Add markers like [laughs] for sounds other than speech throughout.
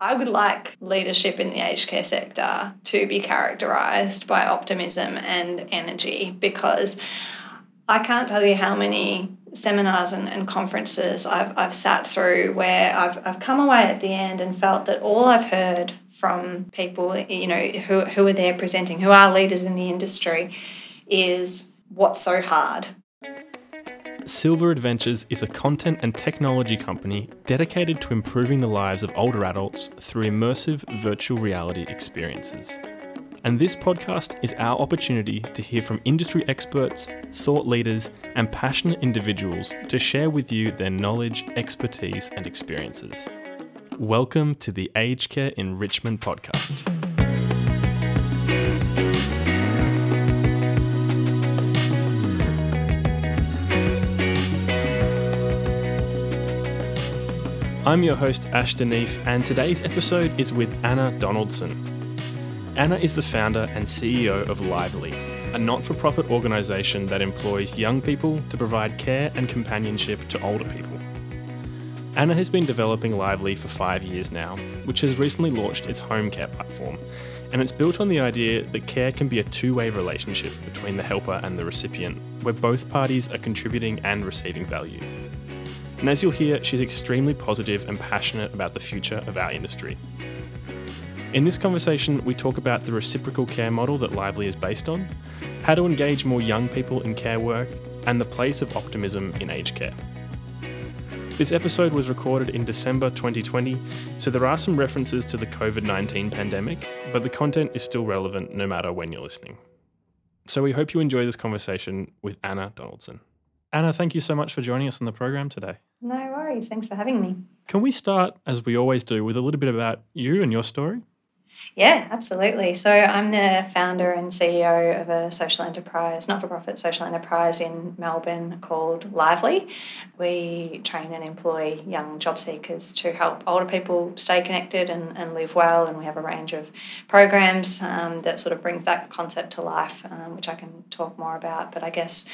I would like leadership in the aged care sector to be characterised by optimism and energy because I can't tell you how many seminars and, and conferences I've, I've sat through where I've, I've come away at the end and felt that all I've heard from people, you know, who, who are there presenting, who are leaders in the industry, is what's so hard Silver Adventures is a content and technology company dedicated to improving the lives of older adults through immersive virtual reality experiences. And this podcast is our opportunity to hear from industry experts, thought leaders, and passionate individuals to share with you their knowledge, expertise, and experiences. Welcome to the Aged Care Enrichment Podcast. I'm your host, Ash Deneef, and today's episode is with Anna Donaldson. Anna is the founder and CEO of Lively, a not for profit organisation that employs young people to provide care and companionship to older people. Anna has been developing Lively for five years now, which has recently launched its home care platform, and it's built on the idea that care can be a two way relationship between the helper and the recipient, where both parties are contributing and receiving value. And as you'll hear, she's extremely positive and passionate about the future of our industry. In this conversation, we talk about the reciprocal care model that Lively is based on, how to engage more young people in care work, and the place of optimism in aged care. This episode was recorded in December 2020, so there are some references to the COVID 19 pandemic, but the content is still relevant no matter when you're listening. So we hope you enjoy this conversation with Anna Donaldson. Anna, thank you so much for joining us on the program today. No worries. Thanks for having me. Can we start, as we always do, with a little bit about you and your story? Yeah, absolutely. So I'm the founder and CEO of a social enterprise, not for profit social enterprise in Melbourne called Lively. We train and employ young job seekers to help older people stay connected and, and live well. And we have a range of programs um, that sort of brings that concept to life, um, which I can talk more about. But I guess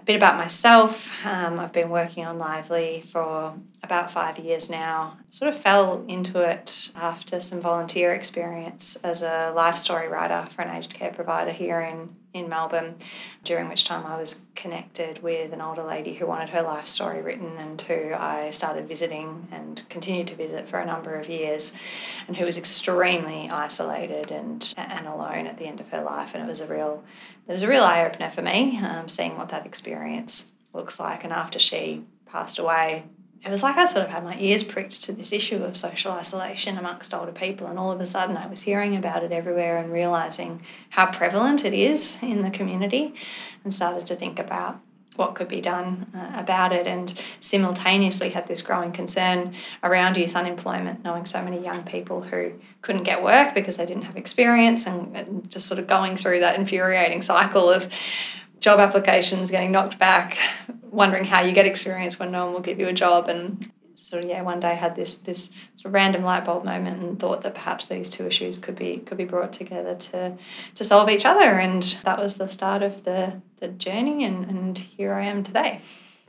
a bit about myself um, I've been working on Lively for about five years now. Sort of fell into it after some volunteer experience as a life story writer for an aged care provider here in, in Melbourne, during which time I was connected with an older lady who wanted her life story written and who I started visiting and continued to visit for a number of years and who was extremely isolated and, and alone at the end of her life. And it was a real, it was a real eye opener for me, um, seeing what that experience looks like. And after she passed away, it was like I sort of had my ears pricked to this issue of social isolation amongst older people, and all of a sudden I was hearing about it everywhere and realizing how prevalent it is in the community, and started to think about what could be done uh, about it, and simultaneously had this growing concern around youth unemployment, knowing so many young people who couldn't get work because they didn't have experience, and, and just sort of going through that infuriating cycle of job applications getting knocked back, wondering how you get experience when no one will give you a job and sort of yeah one day had this this sort of random light bulb moment and thought that perhaps these two issues could be could be brought together to to solve each other and that was the start of the the journey and and here I am today.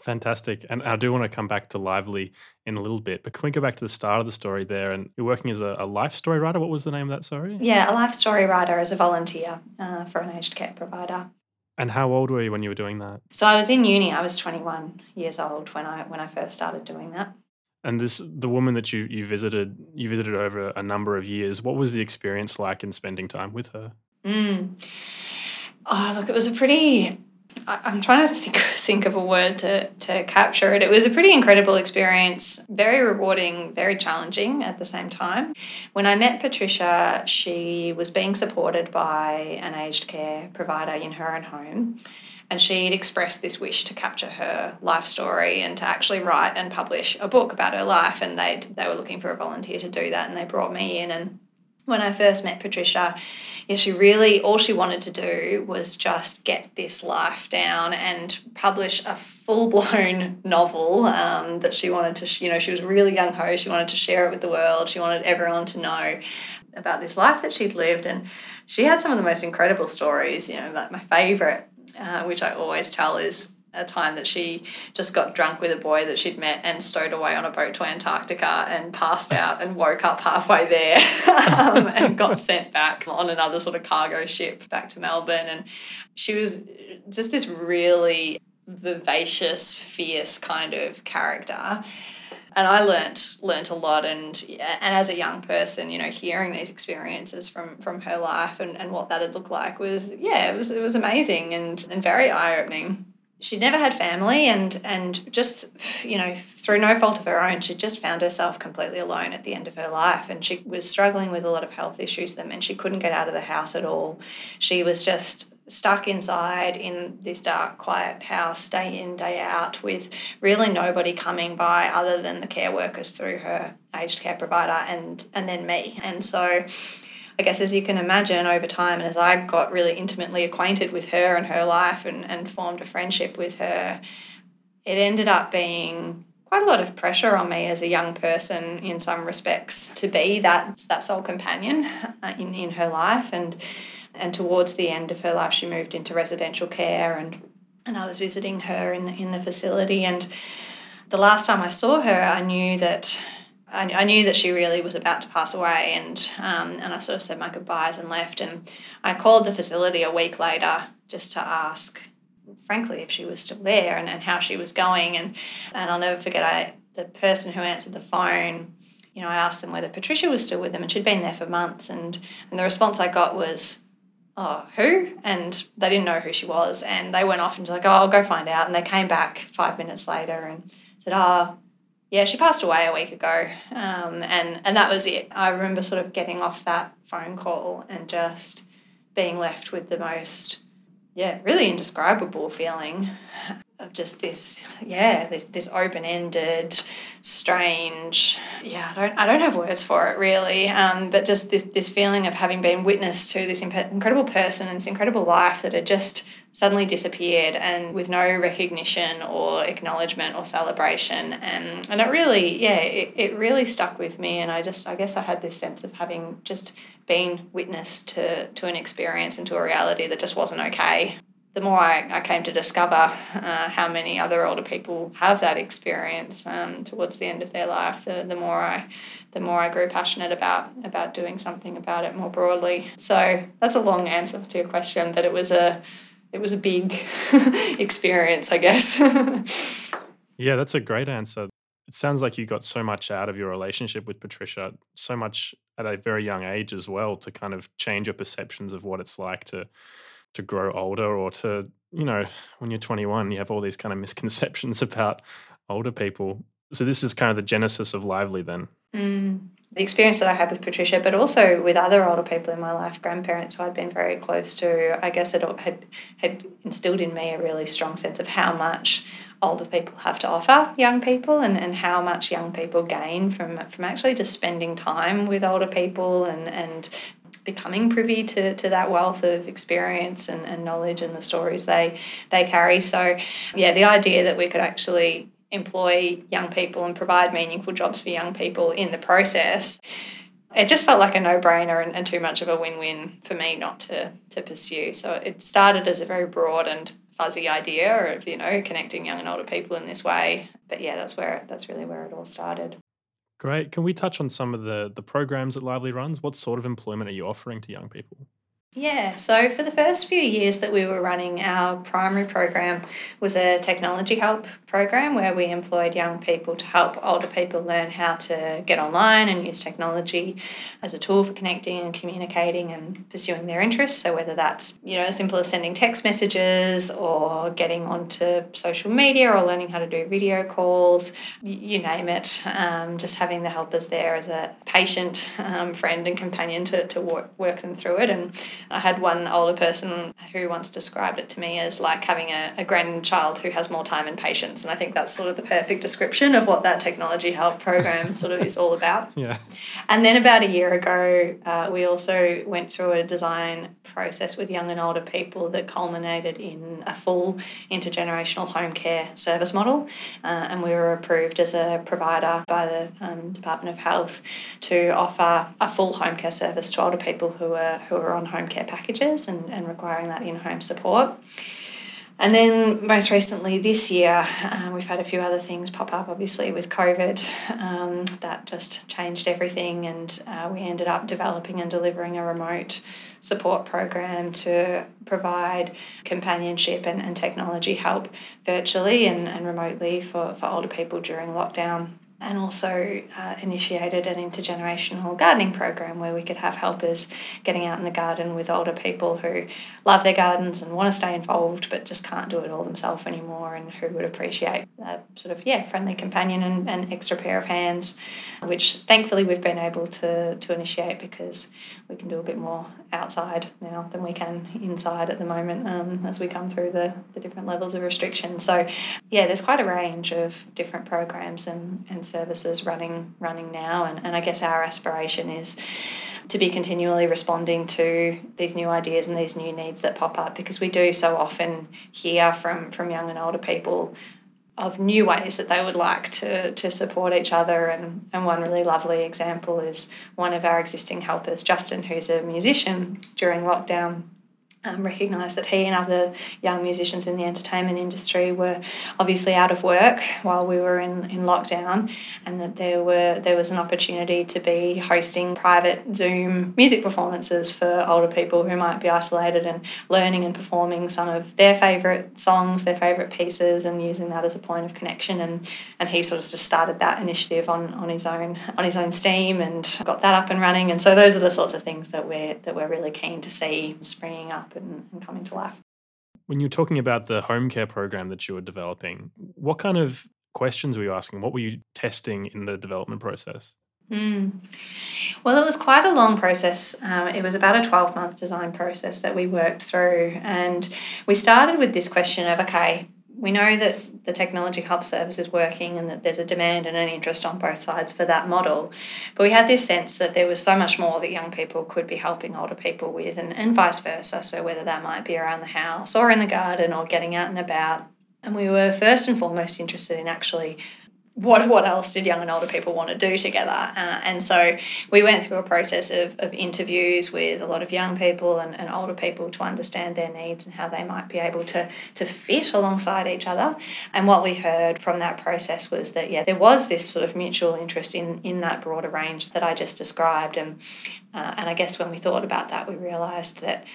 Fantastic. And I do want to come back to Lively in a little bit, but can we go back to the start of the story there? And you're working as a, a life story writer. What was the name of that story? Yeah, a life story writer as a volunteer uh, for an aged care provider. And how old were you when you were doing that? So I was in uni. I was 21 years old when I when I first started doing that. And this the woman that you you visited you visited over a number of years. What was the experience like in spending time with her? Mm. Oh, look, it was a pretty I'm trying to [laughs] think, think of a word to, to capture it. It was a pretty incredible experience, very rewarding, very challenging at the same time. When I met Patricia, she was being supported by an aged care provider in her own home. And she'd expressed this wish to capture her life story and to actually write and publish a book about her life. And they they were looking for a volunteer to do that, and they brought me in and when I first met Patricia, yeah, she really, all she wanted to do was just get this life down and publish a full blown [laughs] novel um, that she wanted to, you know, she was really young ho. She wanted to share it with the world. She wanted everyone to know about this life that she'd lived. And she had some of the most incredible stories, you know, like my favorite, uh, which I always tell, is a time that she just got drunk with a boy that she'd met and stowed away on a boat to Antarctica and passed out and woke up halfway there [laughs] um, and got sent back on another sort of cargo ship back to Melbourne. And she was just this really vivacious, fierce kind of character and I learnt learnt a lot and and as a young person, you know, hearing these experiences from from her life and, and what that had looked like was yeah, it was it was amazing and, and very eye opening. She never had family and and just you know, through no fault of her own, she just found herself completely alone at the end of her life and she was struggling with a lot of health issues that meant she couldn't get out of the house at all. She was just stuck inside in this dark, quiet house, day in, day out, with really nobody coming by other than the care workers through her aged care provider and and then me. And so I guess as you can imagine over time and as I got really intimately acquainted with her and her life and, and formed a friendship with her, it ended up being quite a lot of pressure on me as a young person in some respects to be that that sole companion uh, in, in her life and and towards the end of her life, she moved into residential care, and and I was visiting her in in the facility. And the last time I saw her, I knew that I, I knew that she really was about to pass away, and um, and I sort of said my goodbyes and left. And I called the facility a week later just to ask, frankly, if she was still there and, and how she was going. And and I'll never forget, I the person who answered the phone. You know, I asked them whether Patricia was still with them, and she'd been there for months. And and the response I got was, oh, who? And they didn't know who she was. And they went off and like, oh, I'll go find out. And they came back five minutes later and said, oh, yeah, she passed away a week ago. Um, and, and that was it. I remember sort of getting off that phone call and just being left with the most, yeah, really indescribable feeling of just this yeah this this open-ended strange yeah I don't I don't have words for it really um, but just this this feeling of having been witness to this incredible person and this incredible life that had just suddenly disappeared and with no recognition or acknowledgement or celebration. And and it really yeah it, it really stuck with me. And I just I guess I had this sense of having just been witness to to an experience and to a reality that just wasn't okay. The more I, I came to discover uh, how many other older people have that experience um, towards the end of their life, the, the more I the more I grew passionate about about doing something about it more broadly. So that's a long answer to your question, but it was a it was a big [laughs] experience, I guess. [laughs] yeah, that's a great answer. It sounds like you got so much out of your relationship with Patricia, so much at a very young age as well, to kind of change your perceptions of what it's like to to grow older or to you know when you're 21 you have all these kind of misconceptions [laughs] about older people so this is kind of the genesis of lively then mm the experience that I had with Patricia, but also with other older people in my life, grandparents who I'd been very close to, I guess it had had instilled in me a really strong sense of how much older people have to offer young people and, and how much young people gain from from actually just spending time with older people and, and becoming privy to, to that wealth of experience and, and knowledge and the stories they they carry. So yeah, the idea that we could actually employ young people and provide meaningful jobs for young people in the process it just felt like a no-brainer and, and too much of a win-win for me not to to pursue so it started as a very broad and fuzzy idea of you know connecting young and older people in this way but yeah that's where that's really where it all started Great. Can we touch on some of the the programs that Lively runs? What sort of employment are you offering to young people? Yeah, so for the first few years that we were running, our primary program was a technology help program where we employed young people to help older people learn how to get online and use technology as a tool for connecting and communicating and pursuing their interests. So whether that's you know as simple as sending text messages or getting onto social media or learning how to do video calls, you name it, um, just having the helpers there as a patient, [laughs] um, friend, and companion to, to work, work them through it and I had one older person who once described it to me as like having a, a grandchild who has more time and patience. And I think that's sort of the perfect description of what that technology help program [laughs] sort of is all about. Yeah. And then about a year ago, uh, we also went through a design process with young and older people that culminated in a full intergenerational home care service model. Uh, and we were approved as a provider by the um, Department of Health to offer a full home care service to older people who are, who are on home care packages and, and requiring that in home support. And then most recently this year, uh, we've had a few other things pop up, obviously, with COVID. Um, that just changed everything, and uh, we ended up developing and delivering a remote support program to provide companionship and, and technology help virtually and, and remotely for, for older people during lockdown and also uh, initiated an intergenerational gardening program where we could have helpers getting out in the garden with older people who love their gardens and want to stay involved but just can't do it all themselves anymore and who would appreciate a sort of yeah friendly companion and, and extra pair of hands which thankfully we've been able to, to initiate because we can do a bit more outside now than we can inside at the moment um, as we come through the, the different levels of restriction. So yeah there's quite a range of different programs and, and services running running now. And, and I guess our aspiration is to be continually responding to these new ideas and these new needs that pop up because we do so often hear from from young and older people of new ways that they would like to, to support each other. And, and one really lovely example is one of our existing helpers, Justin, who's a musician during lockdown um, recognised that he and other young musicians in the entertainment industry were obviously out of work while we were in, in lockdown, and that there were there was an opportunity to be hosting private Zoom music performances for older people who might be isolated and learning and performing some of their favourite songs, their favourite pieces, and using that as a point of connection. And and he sort of just started that initiative on, on his own on his own steam and got that up and running. And so those are the sorts of things that we're that we're really keen to see springing up up and, and coming to life. When you're talking about the home care program that you were developing, what kind of questions were you asking? What were you testing in the development process? Mm. Well, it was quite a long process. Um, it was about a 12 month design process that we worked through. And we started with this question of okay, we know that the technology hub service is working and that there's a demand and an interest on both sides for that model. But we had this sense that there was so much more that young people could be helping older people with, and, and vice versa. So, whether that might be around the house or in the garden or getting out and about. And we were first and foremost interested in actually what what else did young and older people want to do together? Uh, and so we went through a process of, of interviews with a lot of young people and, and older people to understand their needs and how they might be able to, to fit alongside each other. And what we heard from that process was that, yeah, there was this sort of mutual interest in, in that broader range that I just described. And, uh, and I guess when we thought about that, we realised that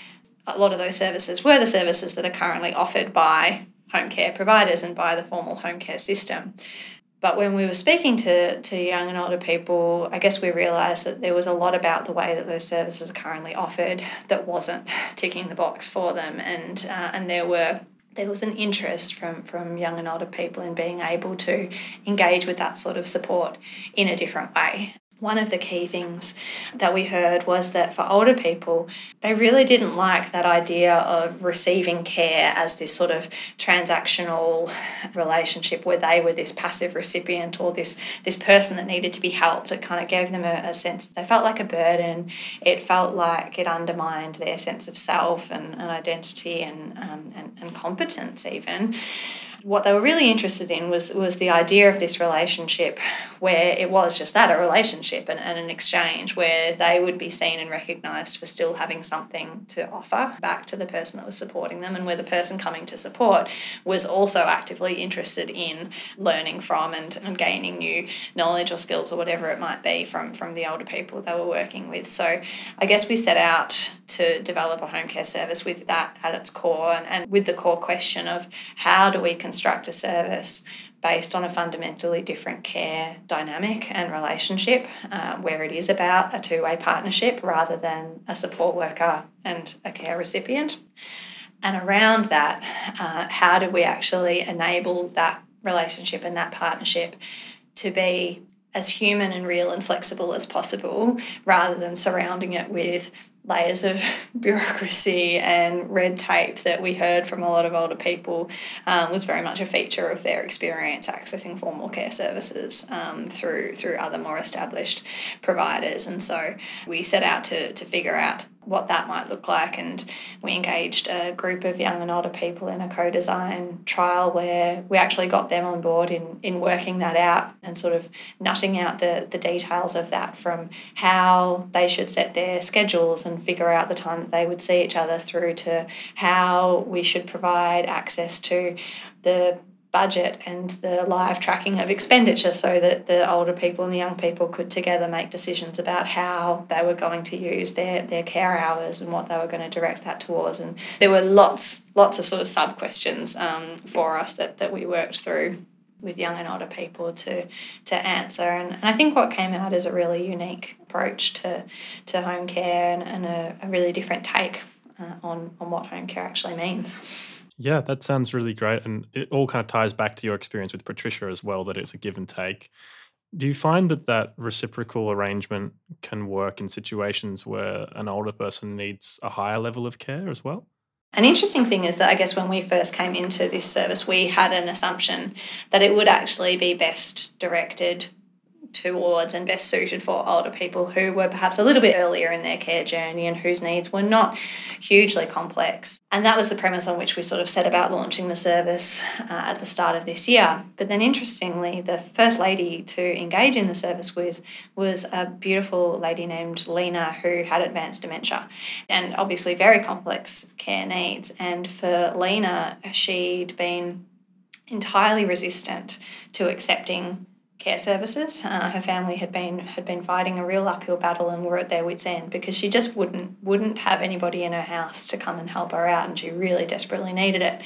a lot of those services were the services that are currently offered by home care providers and by the formal home care system. But when we were speaking to, to young and older people, I guess we realised that there was a lot about the way that those services are currently offered that wasn't [laughs] ticking the box for them, and uh, and there were there was an interest from from young and older people in being able to engage with that sort of support in a different way one of the key things that we heard was that for older people, they really didn't like that idea of receiving care as this sort of transactional relationship where they were this passive recipient or this, this person that needed to be helped. It kind of gave them a, a sense, they felt like a burden. It felt like it undermined their sense of self and, and identity and, um, and, and competence, even what they were really interested in was was the idea of this relationship where it was just that a relationship and, and an exchange where they would be seen and recognized for still having something to offer back to the person that was supporting them and where the person coming to support was also actively interested in learning from and, and gaining new knowledge or skills or whatever it might be from from the older people they were working with. So i guess we set out to develop a home care service with that at its core and, and with the core question of how do we construct a service based on a fundamentally different care dynamic and relationship, uh, where it is about a two way partnership rather than a support worker and a care recipient. And around that, uh, how do we actually enable that relationship and that partnership to be as human and real and flexible as possible rather than surrounding it with layers of [laughs] bureaucracy and red tape that we heard from a lot of older people um, was very much a feature of their experience accessing formal care services um, through through other more established providers. And so we set out to, to figure out what that might look like. And we engaged a group of young and older people in a co design trial where we actually got them on board in, in working that out and sort of nutting out the, the details of that from how they should set their schedules and figure out the time that they would see each other through to how we should provide access to the budget and the live tracking of expenditure so that the older people and the young people could together make decisions about how they were going to use their, their care hours and what they were going to direct that towards. And there were lots, lots of sort of sub questions um, for us that, that we worked through with young and older people to to answer and, and I think what came out is a really unique approach to to home care and, and a, a really different take uh, on on what home care actually means. Yeah, that sounds really great. And it all kind of ties back to your experience with Patricia as well, that it's a give and take. Do you find that that reciprocal arrangement can work in situations where an older person needs a higher level of care as well? An interesting thing is that I guess when we first came into this service, we had an assumption that it would actually be best directed towards and best suited for older people who were perhaps a little bit earlier in their care journey and whose needs were not hugely complex. And that was the premise on which we sort of set about launching the service uh, at the start of this year. But then, interestingly, the first lady to engage in the service with was a beautiful lady named Lena who had advanced dementia and obviously very complex care needs. And for Lena, she'd been entirely resistant to accepting care services. Uh, her family had been had been fighting a real uphill battle and were at their wits' end because she just wouldn't wouldn't have anybody in her house to come and help her out, and she really desperately needed it.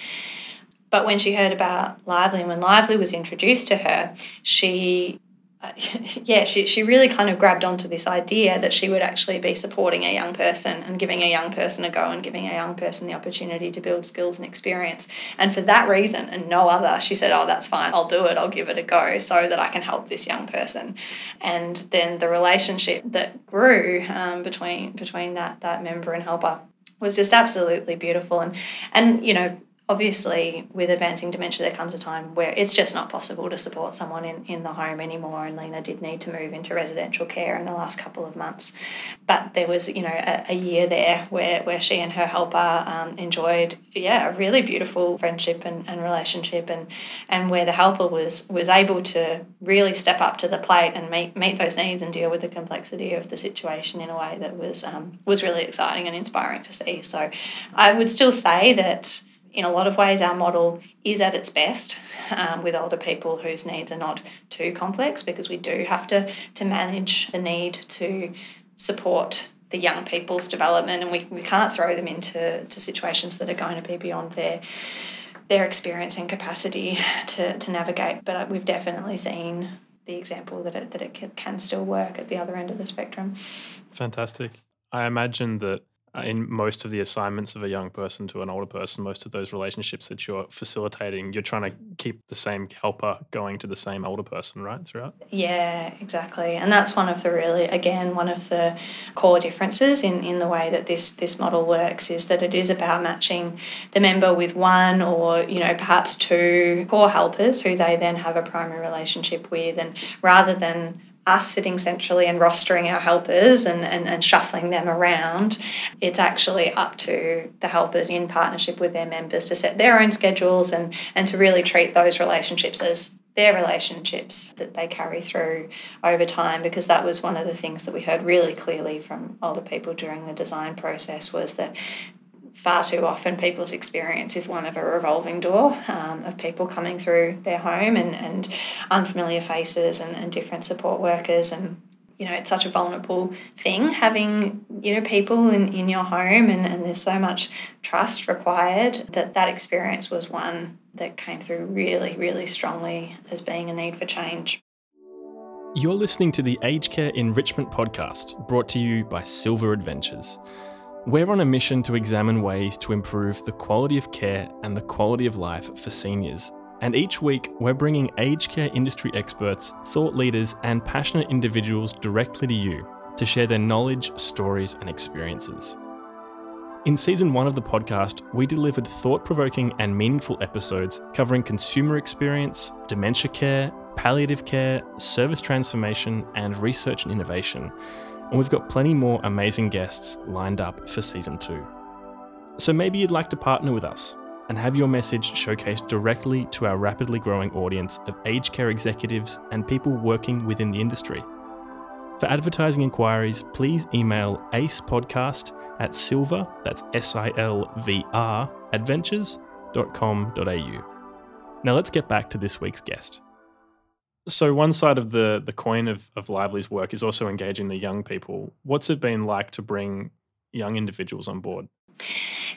But when she heard about Lively and when Lively was introduced to her, she [laughs] yeah, she, she really kind of grabbed onto this idea that she would actually be supporting a young person and giving a young person a go and giving a young person the opportunity to build skills and experience. And for that reason and no other, she said, Oh, that's fine, I'll do it, I'll give it a go so that I can help this young person. And then the relationship that grew um, between between that that member and helper was just absolutely beautiful and and you know obviously with advancing dementia there comes a time where it's just not possible to support someone in, in the home anymore and lena did need to move into residential care in the last couple of months. But there was you know a, a year there where, where she and her helper um, enjoyed yeah a really beautiful friendship and, and relationship and and where the helper was was able to really step up to the plate and meet meet those needs and deal with the complexity of the situation in a way that was um, was really exciting and inspiring to see. So i would still say that in a lot of ways, our model is at its best um, with older people whose needs are not too complex because we do have to, to manage the need to support the young people's development and we, we can't throw them into to situations that are going to be beyond their their experience and capacity to, to navigate. But we've definitely seen the example that it, that it can still work at the other end of the spectrum. Fantastic. I imagine that uh, Uh, in most of the assignments of a young person to an older person, most of those relationships that you're facilitating, you're trying to keep the same helper going to the same older person, right? Throughout? Yeah, exactly. And that's one of the really, again, one of the core differences in, in the way that this, this model works is that it is about matching the member with one or, you know, perhaps two core helpers who they then have a primary relationship with. And rather than us sitting centrally and rostering our helpers and, and, and shuffling them around, it's actually up to the helpers in partnership with their members to set their own schedules and, and to really treat those relationships as their relationships that they carry through over time because that was one of the things that we heard really clearly from older people during the design process was that far too often people's experience is one of a revolving door um, of people coming through their home and, and unfamiliar faces and, and different support workers and you know it's such a vulnerable thing having you know people in, in your home and, and there's so much trust required that that experience was one that came through really really strongly as being a need for change you're listening to the Aged Care Enrichment Podcast, brought to you by Silver Adventures. We're on a mission to examine ways to improve the quality of care and the quality of life for seniors. And each week, we're bringing aged care industry experts, thought leaders, and passionate individuals directly to you to share their knowledge, stories, and experiences. In season one of the podcast, we delivered thought provoking and meaningful episodes covering consumer experience, dementia care, palliative care, service transformation, and research and innovation and we've got plenty more amazing guests lined up for season two. So maybe you'd like to partner with us and have your message showcased directly to our rapidly growing audience of aged care executives and people working within the industry. For advertising inquiries, please email acepodcast at silver, that's S I L V R, adventures.com.au. Now let's get back to this week's guest. So one side of the the coin of, of Lively's work is also engaging the young people. What's it been like to bring young individuals on board?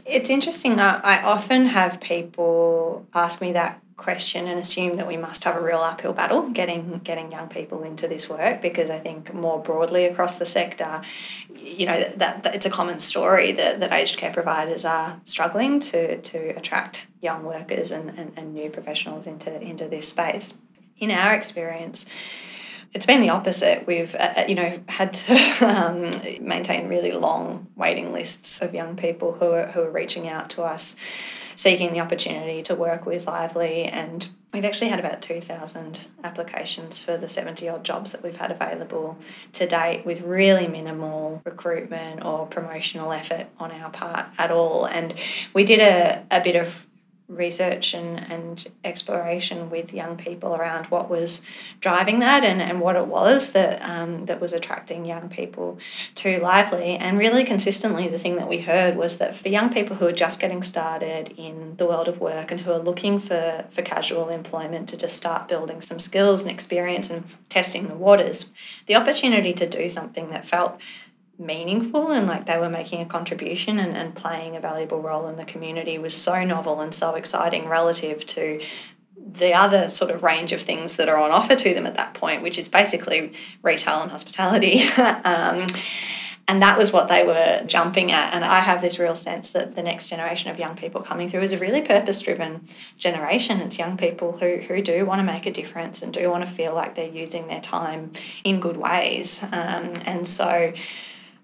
It's interesting. I often have people ask me that question and assume that we must have a real uphill battle getting getting young people into this work because I think more broadly across the sector, you know that, that it's a common story that, that aged care providers are struggling to to attract young workers and, and, and new professionals into into this space in our experience, it's been the opposite. We've, uh, uh you know, had to [laughs] um, maintain really long waiting lists of young people who are, who are reaching out to us, seeking the opportunity to work with Lively. And we've actually had about 2,000 applications for the 70 odd jobs that we've had available to date with really minimal recruitment or promotional effort on our part at all. And we did a, a bit of research and, and exploration with young people around what was driving that and, and what it was that um, that was attracting young people to Lively. And really consistently the thing that we heard was that for young people who are just getting started in the world of work and who are looking for, for casual employment to just start building some skills and experience and testing the waters, the opportunity to do something that felt meaningful and like they were making a contribution and, and playing a valuable role in the community was so novel and so exciting relative to the other sort of range of things that are on offer to them at that point, which is basically retail and hospitality. [laughs] um, and that was what they were jumping at. And I have this real sense that the next generation of young people coming through is a really purpose driven generation. It's young people who, who do want to make a difference and do want to feel like they're using their time in good ways. Um, and so,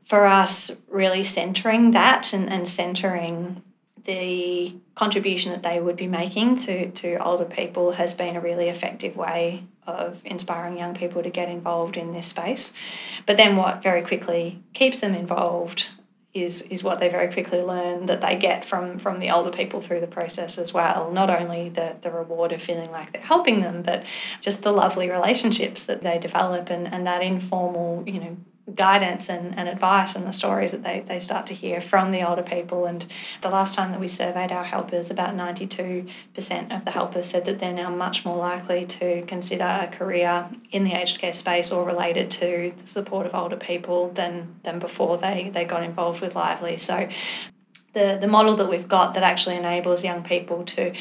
for us, really centering that and, and centering the contribution that they would be making to, to older people has been a really effective way of inspiring young people to get involved in this space. But then what very quickly keeps them involved is is what they very quickly learn that they get from from the older people through the process as well. Not only the the reward of feeling like they're helping them, but just the lovely relationships that they develop and, and that informal, you know, guidance and, and advice and the stories that they, they start to hear from the older people. And the last time that we surveyed our helpers, about 92% of the helpers said that they're now much more likely to consider a career in the aged care space or related to the support of older people than, than before they, they got involved with Lively. So the, the model that we've got that actually enables young people to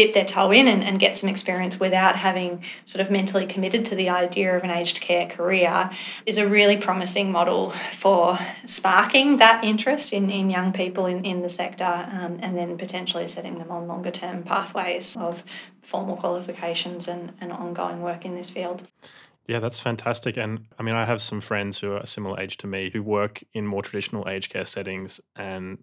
dip their toe in and, and get some experience without having sort of mentally committed to the idea of an aged care career is a really promising model for sparking that interest in, in young people in, in the sector um, and then potentially setting them on longer term pathways of formal qualifications and, and ongoing work in this field. Yeah, that's fantastic. And I mean, I have some friends who are a similar age to me who work in more traditional aged care settings and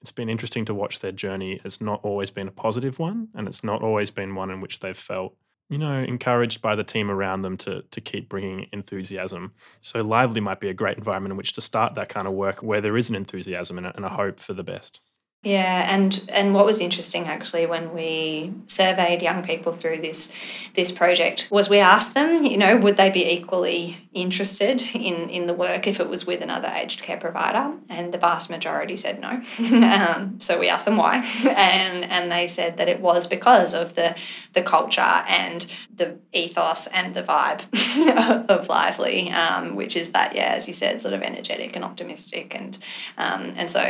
it's been interesting to watch their journey. It's not always been a positive one, and it's not always been one in which they've felt, you know, encouraged by the team around them to to keep bringing enthusiasm. So lively might be a great environment in which to start that kind of work, where there is an enthusiasm and a, and a hope for the best. Yeah, and and what was interesting actually when we surveyed young people through this this project was we asked them, you know, would they be equally interested in in the work if it was with another aged care provider, and the vast majority said no. [laughs] um, so we asked them why, [laughs] and and they said that it was because of the the culture and the ethos and the vibe [laughs] of Lively, um, which is that yeah, as you said, sort of energetic and optimistic, and um, and so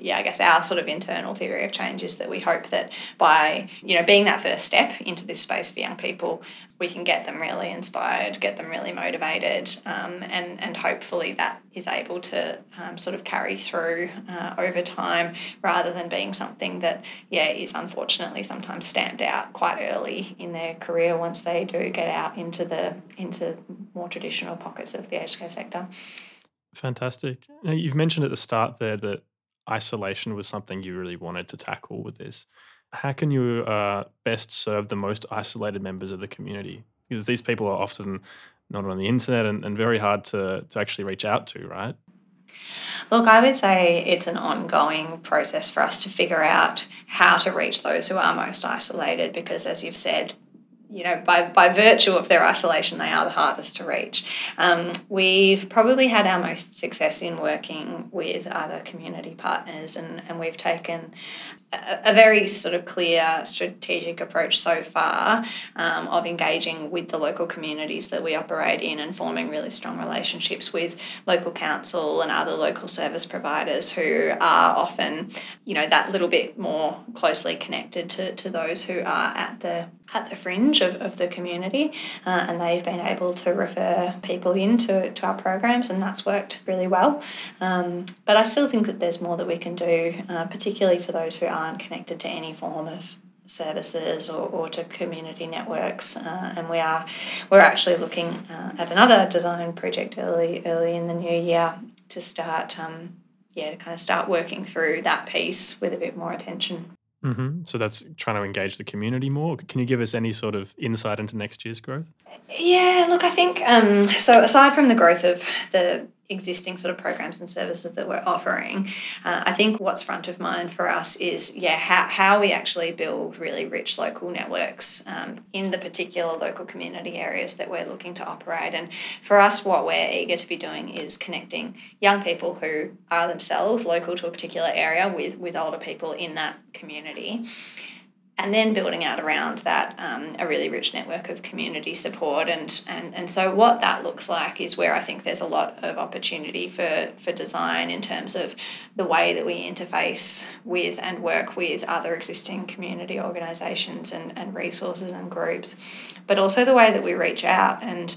yeah, I guess our sort of internal theory of change is that we hope that by, you know, being that first step into this space for young people, we can get them really inspired, get them really motivated, um, and, and hopefully that is able to um, sort of carry through uh, over time rather than being something that, yeah, is unfortunately sometimes stamped out quite early in their career once they do get out into the into more traditional pockets of the aged care sector. Fantastic. Now, you've mentioned at the start there that isolation was something you really wanted to tackle with this. How can you uh, best serve the most isolated members of the community? Because these people are often not on the internet and, and very hard to, to actually reach out to, right? Look, I would say it's an ongoing process for us to figure out how to reach those who are most isolated because, as you've said, you know, by, by virtue of their isolation, they are the hardest to reach. Um, we've probably had our most success in working with other community partners, and, and we've taken a, a very sort of clear strategic approach so far um, of engaging with the local communities that we operate in and forming really strong relationships with local council and other local service providers who are often, you know, that little bit more closely connected to, to those who are at the at the fringe of, of the community, uh, and they've been able to refer people into to our programs, and that's worked really well. Um, but I still think that there's more that we can do, uh, particularly for those who aren't connected to any form of services or, or to community networks uh, and we are we're actually looking uh, at another design project early early in the new year to start um, yeah to kind of start working through that piece with a bit more attention Mm-hmm. So that's trying to engage the community more. Can you give us any sort of insight into next year's growth? Yeah, look, I think um, so. Aside from the growth of the existing sort of programs and services that we're offering. Uh, I think what's front of mind for us is, yeah, how, how we actually build really rich local networks um, in the particular local community areas that we're looking to operate. And for us, what we're eager to be doing is connecting young people who are themselves local to a particular area with, with older people in that community and then building out around that um, a really rich network of community support. And, and and so what that looks like is where I think there's a lot of opportunity for for design in terms of the way that we interface with and work with other existing community organisations and, and resources and groups but also the way that we reach out. And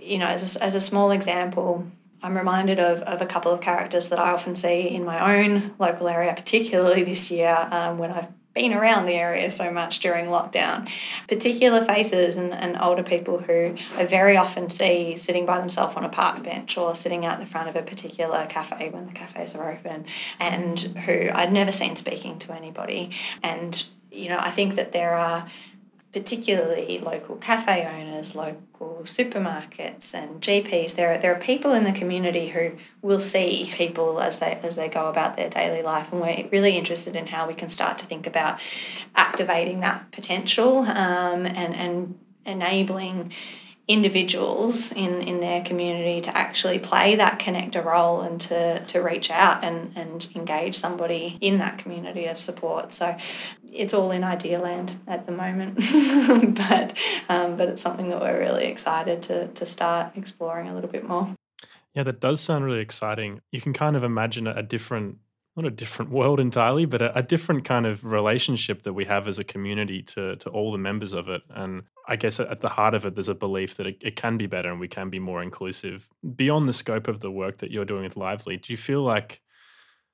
you know as a, as a small example I'm reminded of, of a couple of characters that I often see in my own local area, particularly this year um, when I've been around the area so much during lockdown. Particular faces and, and older people who I very often see sitting by themselves on a park bench or sitting out the front of a particular cafe when the cafes are open, and who I'd never seen speaking to anybody. And, you know, I think that there are particularly local cafe owners, local supermarkets and GPs. There are, there are people in the community who will see people as they as they go about their daily life, and we're really interested in how we can start to think about activating that potential um, and and enabling individuals in, in their community to actually play that connector role and to, to reach out and, and engage somebody in that community of support. So it's all in idea land at the moment, [laughs] but um, but it's something that we're really excited to to start exploring a little bit more. Yeah, that does sound really exciting. You can kind of imagine a different not a different world entirely, but a, a, different kind of relationship that we have as a community to to all the members of it. And I guess at the heart of it, there's a belief that it, it can be better and we can be more inclusive. Beyond the scope of the work that you're doing with Lively, do you feel like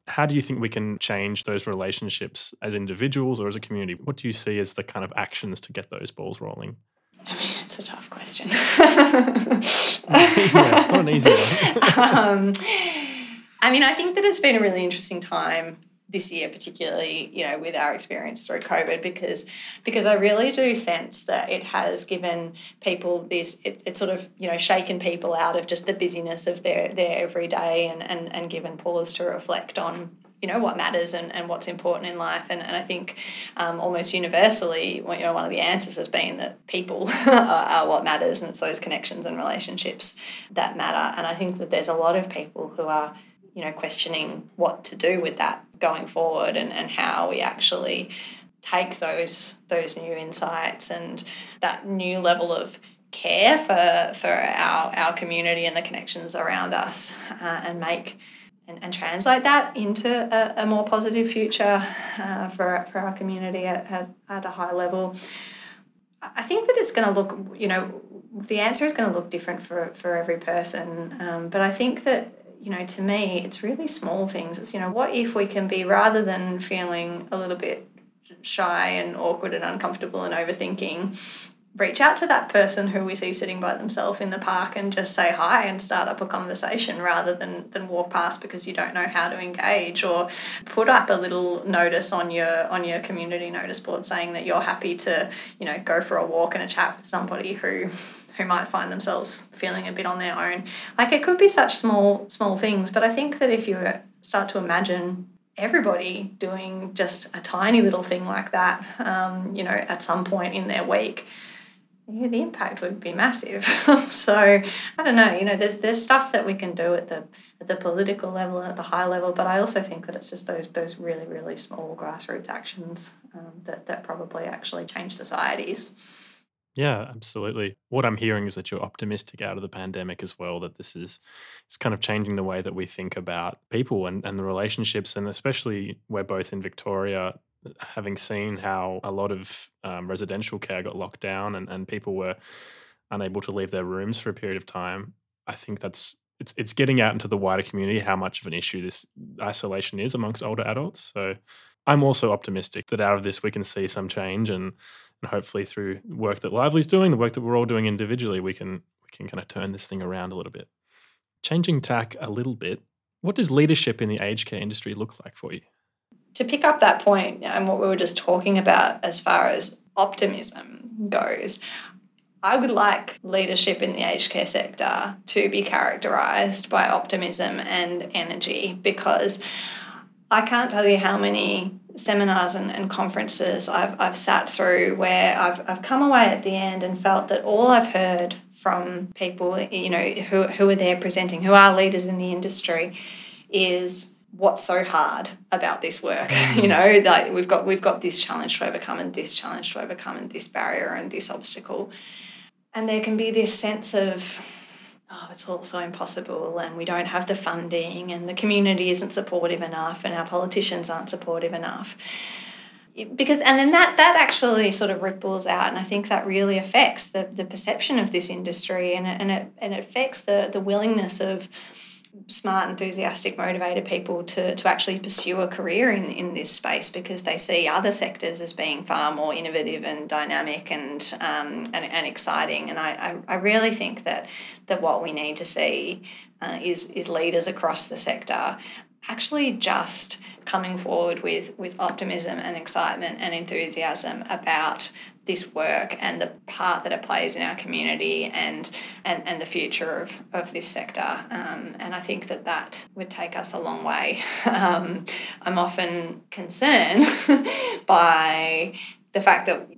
how do you think we can change those relationships as individuals or as a community? What do you see as the kind of actions to get those balls rolling? I mean, it's a tough question. [laughs] yeah, it's not an easy one. [laughs] um, I mean, I think that it's been a really interesting time this year particularly you know with our experience through covid because because i really do sense that it has given people this it, it's sort of you know shaken people out of just the busyness of their their everyday and and, and given pause to reflect on you know what matters and, and what's important in life. And, and I think um, almost universally you know one of the answers has been that people [laughs] are, are what matters and it's those connections and relationships that matter. And I think that there's a lot of people who are you know, questioning what to do with that going forward and, and how we actually take those those new insights and that new level of care for for our our community and the connections around us uh, and make and, and translate that into a, a more positive future uh, for, for our community at, at, at a high level. I think that it's going to look, you know, the answer is going to look different for, for every person. Um, but I think that you know, to me, it's really small things. It's, you know, what if we can be, rather than feeling a little bit shy and awkward and uncomfortable and overthinking, reach out to that person who we see sitting by themselves in the park and just say hi and start up a conversation rather than, than walk past because you don't know how to engage or put up a little notice on your on your community notice board saying that you're happy to you know go for a walk and a chat with somebody who who might find themselves feeling a bit on their own. Like it could be such small small things, but I think that if you start to imagine everybody doing just a tiny little thing like that, um, you know, at some point in their week, yeah, the impact would be massive. [laughs] so I don't know, you know, there's there's stuff that we can do at the at the political level and at the high level, but I also think that it's just those those really really small grassroots actions um, that that probably actually change societies. Yeah, absolutely. What I'm hearing is that you're optimistic out of the pandemic as well, that this is it's kind of changing the way that we think about people and, and the relationships. And especially we're both in Victoria, having seen how a lot of um, residential care got locked down and, and people were unable to leave their rooms for a period of time. I think that's it's it's getting out into the wider community how much of an issue this isolation is amongst older adults. So I'm also optimistic that out of this we can see some change and and hopefully through work that Lively's doing, the work that we're all doing individually, we can we can kind of turn this thing around a little bit. Changing tack a little bit, what does leadership in the aged care industry look like for you? To pick up that point and what we were just talking about as far as optimism goes, I would like leadership in the aged care sector to be characterized by optimism and energy because I can't tell you how many seminars and, and conferences I've, I've sat through where I've, I've come away at the end and felt that all I've heard from people, you know, who, who are there presenting, who are leaders in the industry, is what's so hard about this work. Mm. [laughs] you know, like we've got we've got this challenge to overcome and this challenge to overcome and this barrier and this obstacle. And there can be this sense of oh, it's all so impossible and we don't have the funding and the community isn't supportive enough and our politicians aren't supportive enough. Because and then that that actually sort of ripples out and i think that really affects the, the perception of this industry and it, and it and it affects the the willingness of smart, enthusiastic, motivated people to, to actually pursue a career in, in this space because they see other sectors as being far more innovative and dynamic and um, and, and exciting. And I, I, I really think that that what we need to see uh, is is leaders across the sector actually just coming forward with with optimism and excitement and enthusiasm about this work and the part that it plays in our community and and, and the future of, of this sector. Um, and I think that that would take us a long way. [laughs] Um, I'm often concerned [laughs] by the fact that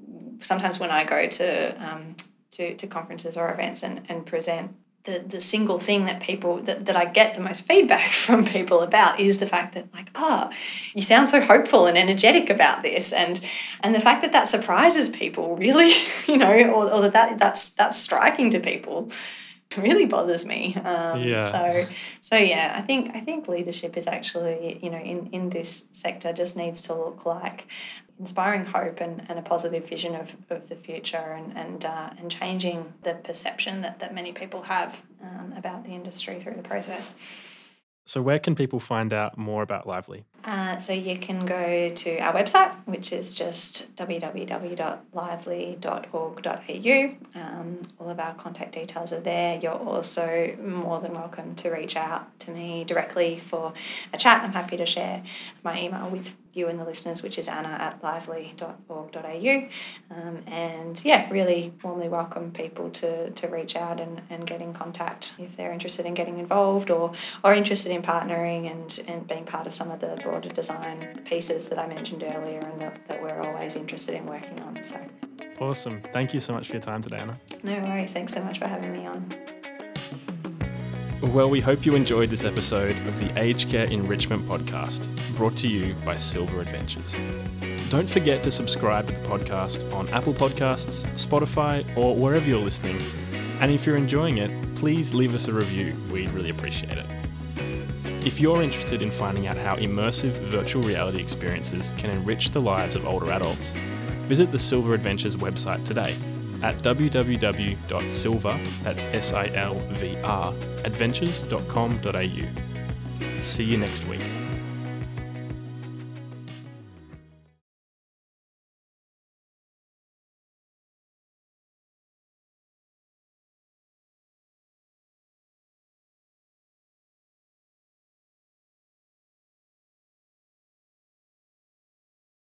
sometimes when I go to um, to, to conferences or events and, and present the, the single thing that people that, that I get the most feedback [laughs] from people about is the fact that like oh you sound so hopeful and energetic about this and and the fact that that surprises people really [laughs] you know or, or that, that that's that's striking to people [laughs] really bothers me um, yeah. so so yeah I think I think leadership is actually you know in in this sector just needs to look like inspiring hope and, and a positive vision of, of the future and and, uh, and changing the perception that, that many people have um, about the industry through the process. So, where can people find out more about Lively? Uh, so, you can go to our website, which is just www.lively.org.au. Um, all of our contact details are there. You're also more than welcome to reach out to me directly for a chat. I'm happy to share my email with you and the listeners, which is anna at lively.org.au. Um, and yeah, really warmly welcome people to, to reach out and, and get in contact if they're interested in getting involved or, or interested in partnering and, and being part of some of the broader design pieces that I mentioned earlier and that, that we're always interested in working on. So awesome. Thank you so much for your time today, Anna. No worries. Thanks so much for having me on. Well, we hope you enjoyed this episode of the Aged Care Enrichment Podcast, brought to you by Silver Adventures. Don't forget to subscribe to the podcast on Apple Podcasts, Spotify, or wherever you're listening. And if you're enjoying it, please leave us a review. We'd really appreciate it. If you're interested in finding out how immersive virtual reality experiences can enrich the lives of older adults, visit the Silver Adventures website today at www.silver, that's S-I-L-V-R, adventures.com.au. See you next week.